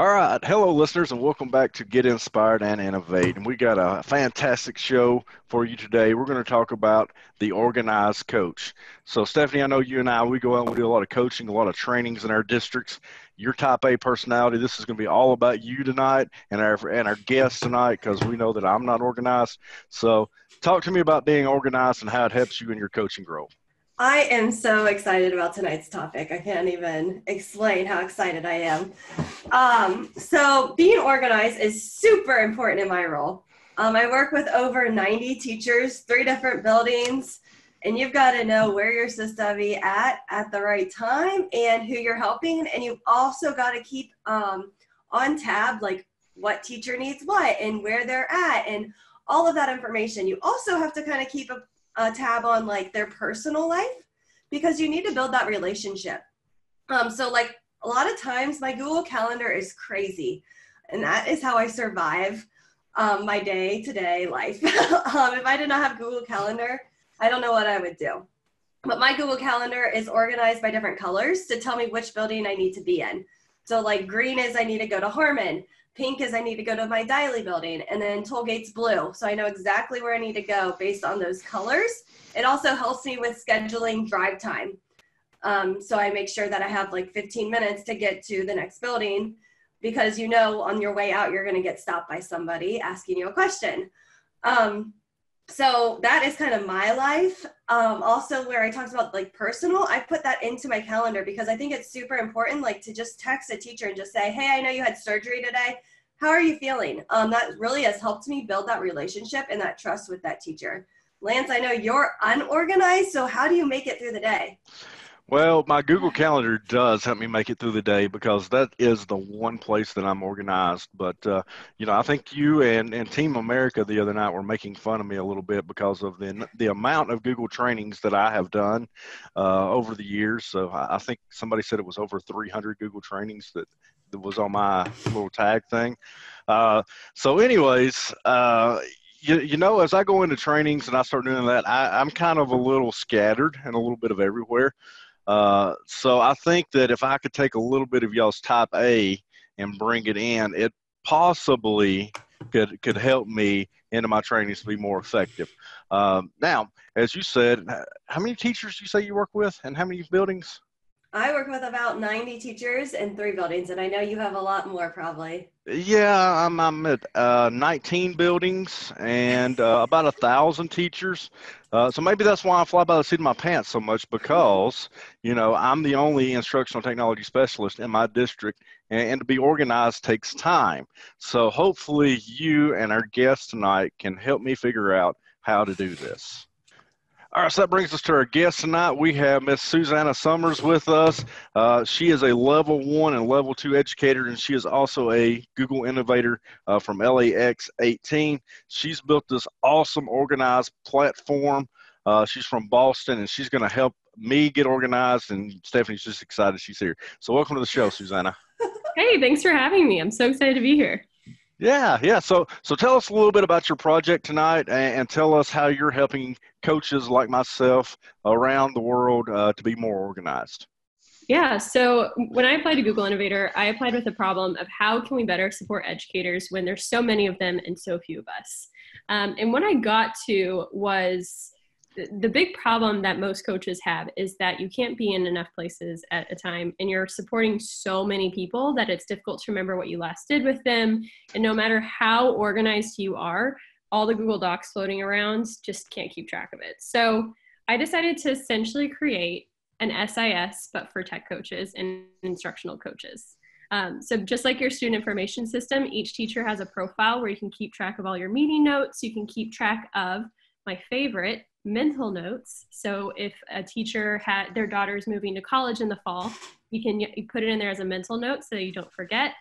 All right. Hello, listeners, and welcome back to Get Inspired and Innovate. And we got a fantastic show for you today. We're going to talk about the organized coach. So, Stephanie, I know you and I, we go out and we do a lot of coaching, a lot of trainings in our districts. Your type A personality, this is going to be all about you tonight and our, and our guests tonight because we know that I'm not organized. So, talk to me about being organized and how it helps you in your coaching growth. I am so excited about tonight's topic. I can't even explain how excited I am. Um, so, being organized is super important in my role. Um, I work with over 90 teachers, three different buildings, and you've got to know where you're be at at the right time and who you're helping. And you've also got to keep um, on tab, like what teacher needs what and where they're at and all of that information. You also have to kind of keep a a tab on like their personal life because you need to build that relationship. Um, so like a lot of times my Google Calendar is crazy, and that is how I survive um, my day to day life. um, if I did not have Google Calendar, I don't know what I would do. But my Google Calendar is organized by different colors to tell me which building I need to be in. So like green is I need to go to Harmon. Pink is I need to go to my Diley building, and then Tollgate's blue. So I know exactly where I need to go based on those colors. It also helps me with scheduling drive time. Um, so I make sure that I have like 15 minutes to get to the next building because you know on your way out you're going to get stopped by somebody asking you a question. Um, so that is kind of my life. Um, also, where I talked about like personal, I put that into my calendar because I think it's super important, like to just text a teacher and just say, "Hey, I know you had surgery today. How are you feeling?" Um, that really has helped me build that relationship and that trust with that teacher. Lance, I know you're unorganized, so how do you make it through the day? Well, my Google Calendar does help me make it through the day because that is the one place that I'm organized. But, uh, you know, I think you and, and Team America the other night were making fun of me a little bit because of the, the amount of Google trainings that I have done uh, over the years. So I, I think somebody said it was over 300 Google trainings that, that was on my little tag thing. Uh, so, anyways, uh, you, you know, as I go into trainings and I start doing that, I, I'm kind of a little scattered and a little bit of everywhere. Uh, so I think that if I could take a little bit of y'all's type A and bring it in, it possibly could could help me into my trainings to be more effective. Um, now, as you said, how many teachers do you say you work with, and how many buildings? I work with about 90 teachers in three buildings, and I know you have a lot more probably. Yeah, I'm, I'm at uh, 19 buildings and uh, about a thousand teachers. Uh, so maybe that's why I fly by the seat of my pants so much because, you know, I'm the only instructional technology specialist in my district, and, and to be organized takes time. So hopefully, you and our guests tonight can help me figure out how to do this. All right, so that brings us to our guest tonight. We have Miss Susanna Summers with us. Uh, she is a level one and level two educator, and she is also a Google Innovator uh, from LAX 18. She's built this awesome organized platform. Uh, she's from Boston, and she's going to help me get organized. And Stephanie's just excited she's here. So, welcome to the show, Susanna. Hey, thanks for having me. I'm so excited to be here. Yeah, yeah. So, so tell us a little bit about your project tonight, and, and tell us how you're helping coaches like myself around the world uh, to be more organized. Yeah. So when I applied to Google Innovator, I applied with the problem of how can we better support educators when there's so many of them and so few of us. Um, and what I got to was the big problem that most coaches have is that you can't be in enough places at a time and you're supporting so many people that it's difficult to remember what you last did with them. And no matter how organized you are all the google docs floating around just can't keep track of it. So i decided to essentially create an sis but for tech coaches and instructional coaches. Um, so just like your student information system each teacher has a profile where you can keep track of all your meeting notes. You can keep track of my favorite mental notes. So if a teacher had their daughter's moving to college in the fall, you can you put it in there as a mental note so you don't forget.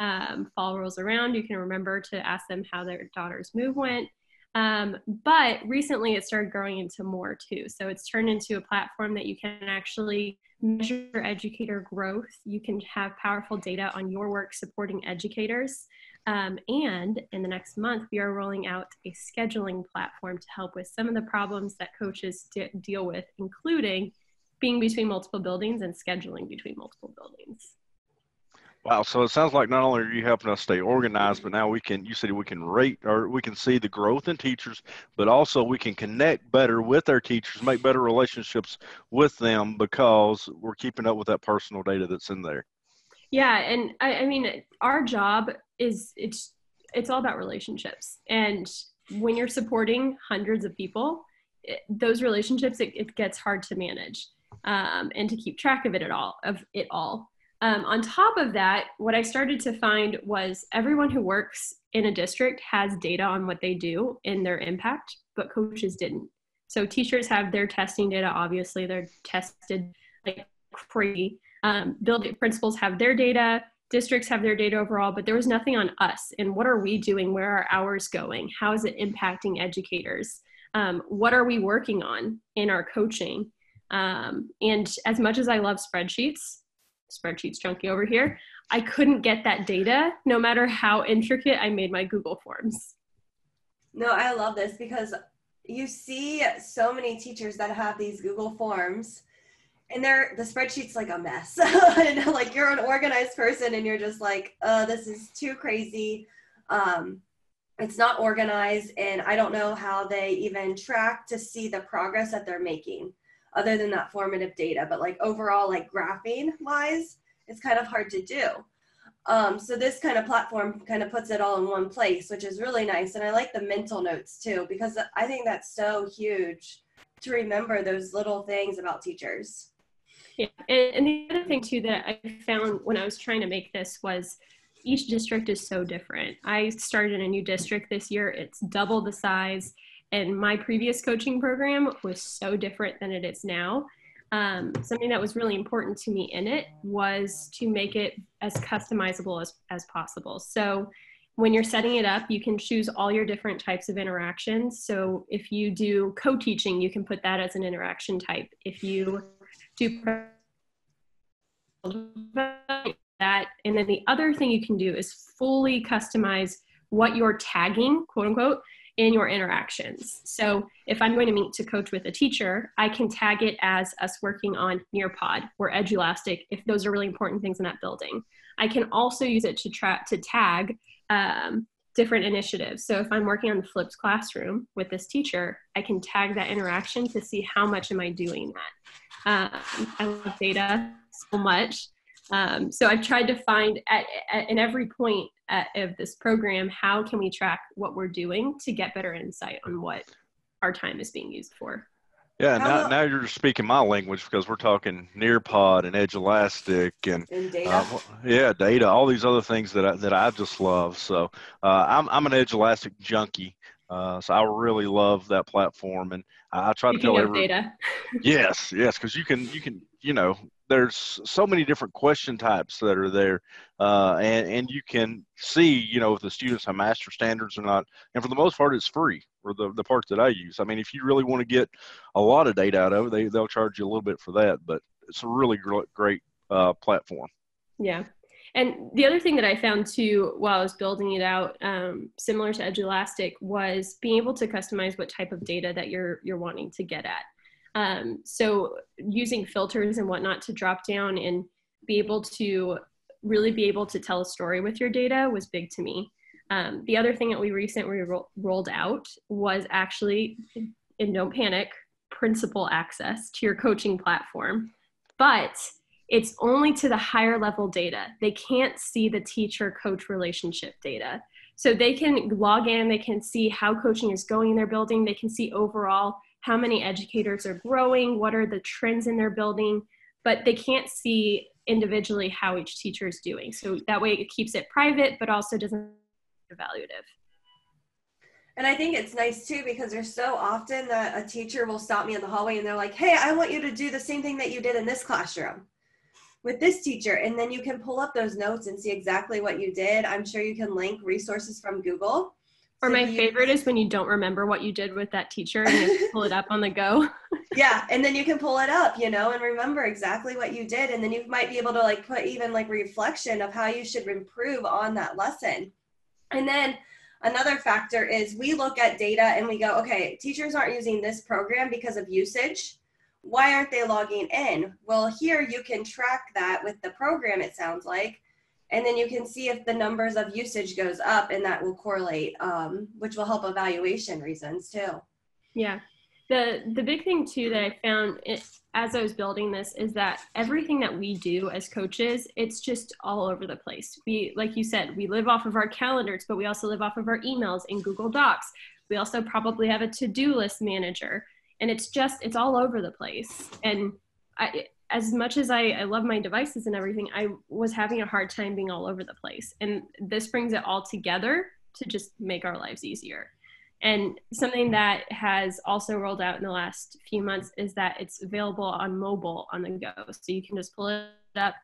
Um, fall rolls around, you can remember to ask them how their daughter's move went. Um, but recently it started growing into more too. So it's turned into a platform that you can actually measure educator growth. You can have powerful data on your work supporting educators. Um, and in the next month, we are rolling out a scheduling platform to help with some of the problems that coaches de- deal with, including being between multiple buildings and scheduling between multiple buildings. Wow. So it sounds like not only are you helping us stay organized, but now we can, you said we can rate or we can see the growth in teachers, but also we can connect better with our teachers, make better relationships with them because we're keeping up with that personal data that's in there. Yeah. And I, I mean, our job is it's, it's all about relationships. And when you're supporting hundreds of people, it, those relationships, it, it, gets hard to manage um, and to keep track of it at all, of it all. Um, on top of that, what I started to find was everyone who works in a district has data on what they do and their impact, but coaches didn't. So teachers have their testing data. Obviously, they're tested like crazy. Um, building principals have their data. Districts have their data overall, but there was nothing on us. And what are we doing? Where are hours going? How is it impacting educators? Um, what are we working on in our coaching? Um, and as much as I love spreadsheets, spreadsheets chunky over here. I couldn't get that data no matter how intricate I made my Google Forms. No, I love this because you see so many teachers that have these Google Forms and they're the spreadsheet's like a mess. and like you're an organized person and you're just like, oh, this is too crazy. Um, it's not organized and I don't know how they even track to see the progress that they're making other than that formative data. But like overall, like graphing wise, it's kind of hard to do. Um, so this kind of platform kind of puts it all in one place, which is really nice. And I like the mental notes too, because I think that's so huge to remember those little things about teachers. Yeah, and, and the other thing too that I found when I was trying to make this was each district is so different. I started a new district this year. It's double the size and my previous coaching program was so different than it is now. Um, something that was really important to me in it was to make it as customizable as, as possible. So when you're setting it up, you can choose all your different types of interactions. So if you do co-teaching, you can put that as an interaction type. If you do that, and then the other thing you can do is fully customize what you're tagging, quote unquote, in your interactions. So if I'm going to meet to coach with a teacher, I can tag it as us working on Nearpod or Edulastic if those are really important things in that building. I can also use it to try to tag um, different initiatives. So if I'm working on the flipped classroom with this teacher, I can tag that interaction to see how much am I doing that. Um, I love data so much. Um, so I've tried to find at, at in every point at, of this program, how can we track what we're doing to get better insight on what our time is being used for? Yeah, now, now you're speaking my language because we're talking Nearpod and Edulastic and, and data. Uh, yeah, data, all these other things that I, that I just love. So uh, I'm I'm an Edulastic junkie. Uh, so I really love that platform, and I, I try to tell everyone. data. yes, yes, because you can you can you know there's so many different question types that are there, uh, and and you can see you know if the students have master standards or not. And for the most part, it's free for the the parts that I use. I mean, if you really want to get a lot of data out of it, they they'll charge you a little bit for that. But it's a really great great uh, platform. Yeah. And the other thing that I found too while I was building it out, um, similar to Edulastic, was being able to customize what type of data that you're you're wanting to get at. Um, so using filters and whatnot to drop down and be able to really be able to tell a story with your data was big to me. Um, the other thing that we recently ro- rolled out was actually, and don't panic, principal access to your coaching platform. But it's only to the higher level data. They can't see the teacher coach relationship data. So they can log in, they can see how coaching is going in their building, they can see overall how many educators are growing, what are the trends in their building, but they can't see individually how each teacher is doing. So that way it keeps it private, but also doesn't evaluative. And I think it's nice too because there's so often that a teacher will stop me in the hallway and they're like, hey, I want you to do the same thing that you did in this classroom with this teacher. And then you can pull up those notes and see exactly what you did. I'm sure you can link resources from Google or my favorite is when you don't remember what you did with that teacher and you pull it up on the go. yeah, and then you can pull it up, you know, and remember exactly what you did, and then you might be able to like put even like reflection of how you should improve on that lesson. And then another factor is we look at data and we go, okay, teachers aren't using this program because of usage. Why aren't they logging in? Well, here you can track that with the program. It sounds like and then you can see if the numbers of usage goes up and that will correlate um, which will help evaluation reasons too. Yeah. The the big thing too that i found it, as i was building this is that everything that we do as coaches it's just all over the place. We like you said we live off of our calendars but we also live off of our emails in google docs. We also probably have a to-do list manager and it's just it's all over the place. And I, as much as I, I love my devices and everything, I was having a hard time being all over the place. And this brings it all together to just make our lives easier. And something that has also rolled out in the last few months is that it's available on mobile on the go. So you can just pull it up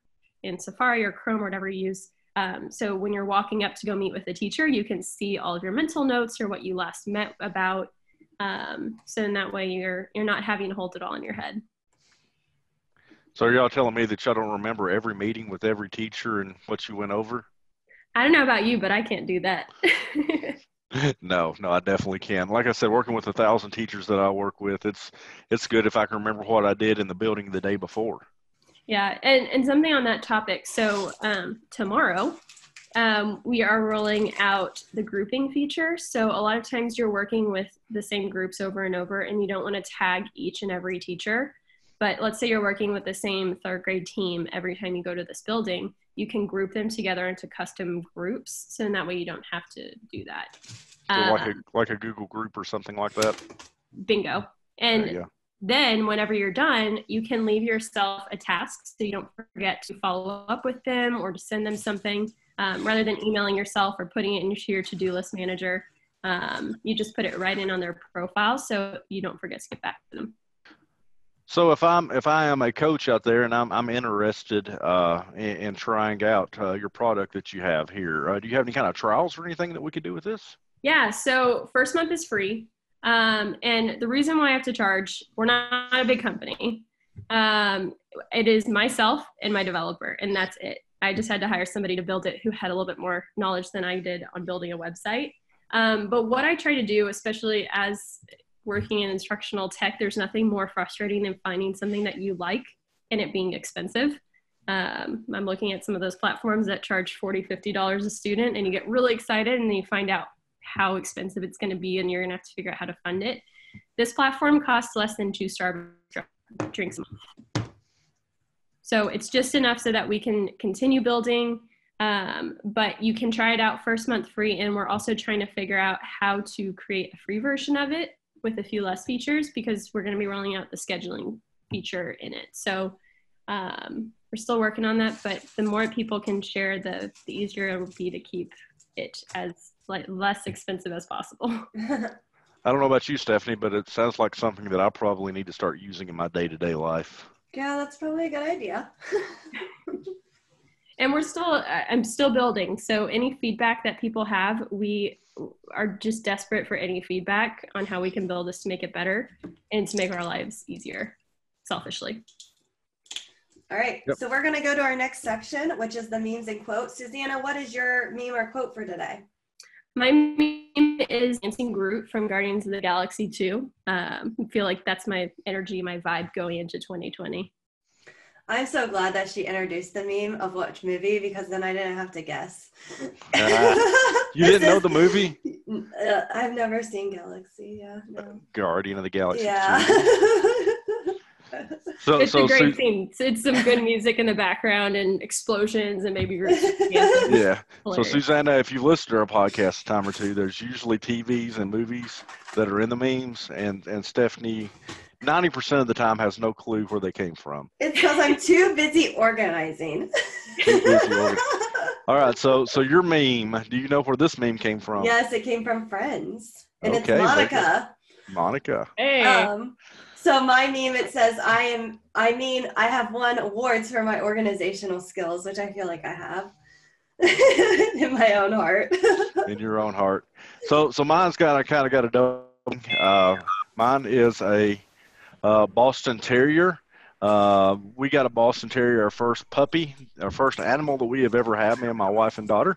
in Safari or Chrome or whatever you use. Um, so when you're walking up to go meet with a teacher, you can see all of your mental notes or what you last met about. Um, so in that way, you're you're not having to hold it all in your head. So y'all telling me that y'all don't remember every meeting with every teacher and what you went over? I don't know about you, but I can't do that. no, no, I definitely can. Like I said, working with a thousand teachers that I work with, it's it's good if I can remember what I did in the building the day before. Yeah, and and something on that topic. So um, tomorrow, um, we are rolling out the grouping feature. So a lot of times you're working with the same groups over and over, and you don't want to tag each and every teacher. But let's say you're working with the same third grade team every time you go to this building, you can group them together into custom groups. So in that way, you don't have to do that. Like a Um, like a Google group or something like that. bingo. And then whenever you're done, you can leave yourself a task so you don't forget to follow up with them or to send them something um, rather than emailing yourself or putting it into your to-do list manager. Um, you just put it right in on their profile so you don't forget to get back to them. So if I'm if I am a coach out there and I'm I'm interested uh, in, in trying out uh, your product that you have here, uh, do you have any kind of trials or anything that we could do with this? Yeah, so first month is free. Um, and the reason why I have to charge, we're not a big company. Um, it is myself and my developer, and that's it. I just had to hire somebody to build it who had a little bit more knowledge than I did on building a website. Um, but what I try to do, especially as working in instructional tech, there's nothing more frustrating than finding something that you like and it being expensive. Um, I'm looking at some of those platforms that charge $40, $50 a student, and you get really excited and then you find out how expensive it's going to be and you're going to have to figure out how to fund it. This platform costs less than two Starbucks drinks a month. So it's just enough so that we can continue building, um, but you can try it out first month free. And we're also trying to figure out how to create a free version of it with a few less features because we're going to be rolling out the scheduling feature in it. So um, we're still working on that, but the more people can share, the, the easier it will be to keep it as like less expensive as possible. I don't know about you, Stephanie, but it sounds like something that I probably need to start using in my day to day life. yeah, that's probably a good idea. and we're still I- i'm still building so any feedback that people have we are just desperate for any feedback on how we can build this to make it better and to make our lives easier selfishly All right, Yep. so we're going to go to our next section, which is the memes and quotes. Susanna, what is your meme or quote for today? my meme is dancing groot from guardians of the galaxy 2 um, I feel like that's my energy my vibe going into 2020 I'm so glad that she introduced the meme of which movie because then I didn't have to guess. You didn't know the movie Uh, I've never seen Galaxy. Yeah, no. Guardian of the Galaxy? Yeah. So, it's so a great Su- scene it's, it's some good music in the background and explosions and maybe Groot yeah. So Susanna, if you've listened to our podcast a time or two, there's usually TVs and movies that are in the memes, and and Stephanie, ninety percent of the time has no clue where they came from. it's because I'm too busy organizing. Too busy organ- All right, so so your meme, do you know where this meme came from? yes, it came from Friends, and Okay, it's Monica. Monica. hey Um, so my meme it says I am. I mean, I have won awards for my organizational skills, which I feel like I have in my own heart. in your own heart. So so mine's got I kind of got a dog. Uh, mine is a uh, Boston Terrier. Uh, we got a Boston Terrier, our first puppy, our first animal that we have ever had, me and my wife and daughter.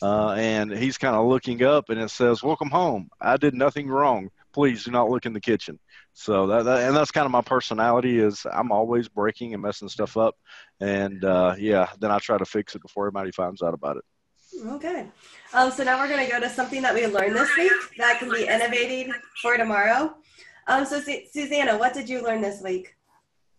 Uh, and he's kind of looking up, and it says, "Welcome home. I did nothing wrong. please do not look in the kitchen. So that, that and that's kind of my personality is I'm always breaking and messing stuff up, and uh, yeah, then I try to fix it before everybody finds out about it. Okay. Um, so now we're going to go to something that we learned this week that can be innovating for tomorrow. Um, so, Su- Susanna, what did you learn this week?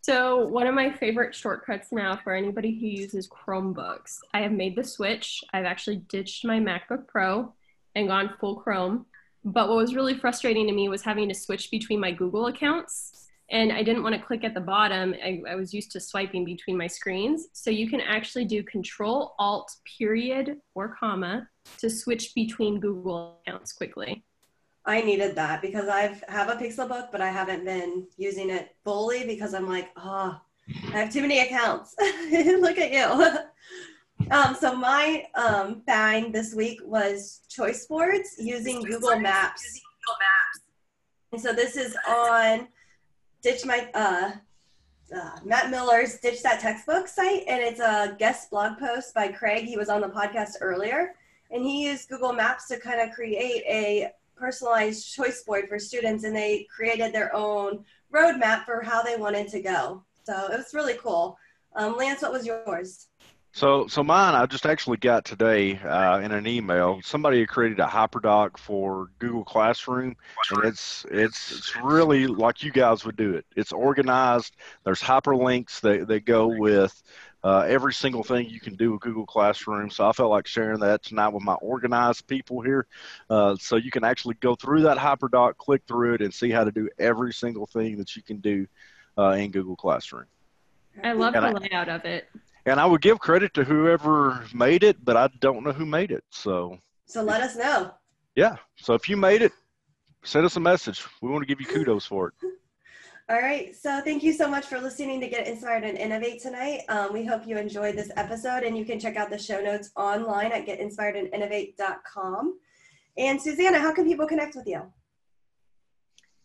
So, one of my favorite shortcuts now for anybody who uses Chromebooks, I have made the switch. I've actually ditched my MacBook Pro and gone full Chrome. But what was really frustrating to me was having to switch between my Google accounts. And I didn't want to click at the bottom. I, I was used to swiping between my screens. So you can actually do Control Alt period or comma to switch between Google accounts quickly. I needed that because I've have a Pixel book, but I haven't been using it fully because I'm like, oh, I have too many accounts. Look at you. Um, so my um, find this week was choice boards using Google Maps. And so this is on Ditch My uh, uh, Matt Miller's Ditch That Textbook site, and it's a guest blog post by Craig. He was on the podcast earlier, and he used Google Maps to kind of create a personalized choice board for students, and they created their own roadmap for how they wanted to go. So it was really cool. Um, Lance, what was yours? So, so mine, I just actually got today uh, in an email. Somebody created a hyperdoc for Google Classroom, and it's it's it's really like you guys would do it. It's organized. There's hyperlinks that that go with uh, every single thing you can do with Google Classroom. So I felt like sharing that tonight with my organized people here. Uh, so you can actually go through that hyperdoc, click through it, and see how to do every single thing that you can do uh, in Google Classroom. I love and the I, layout of it and I would give credit to whoever made it, but I don't know who made it. So so let us know. Yeah. So if you made it, send us a message. We want to give you kudos for it. All right. So thank you so much for listening to Get Inspired and Innovate tonight. Um, we hope you enjoyed this episode, and you can check out the show notes online at getinspiredandinnovate.com. And Susanna, how can people connect with you?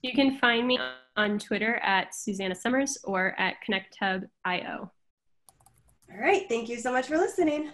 You can find me on Twitter at Susanna Summers or at ConnectHub.io. All right. Thank you so much for listening.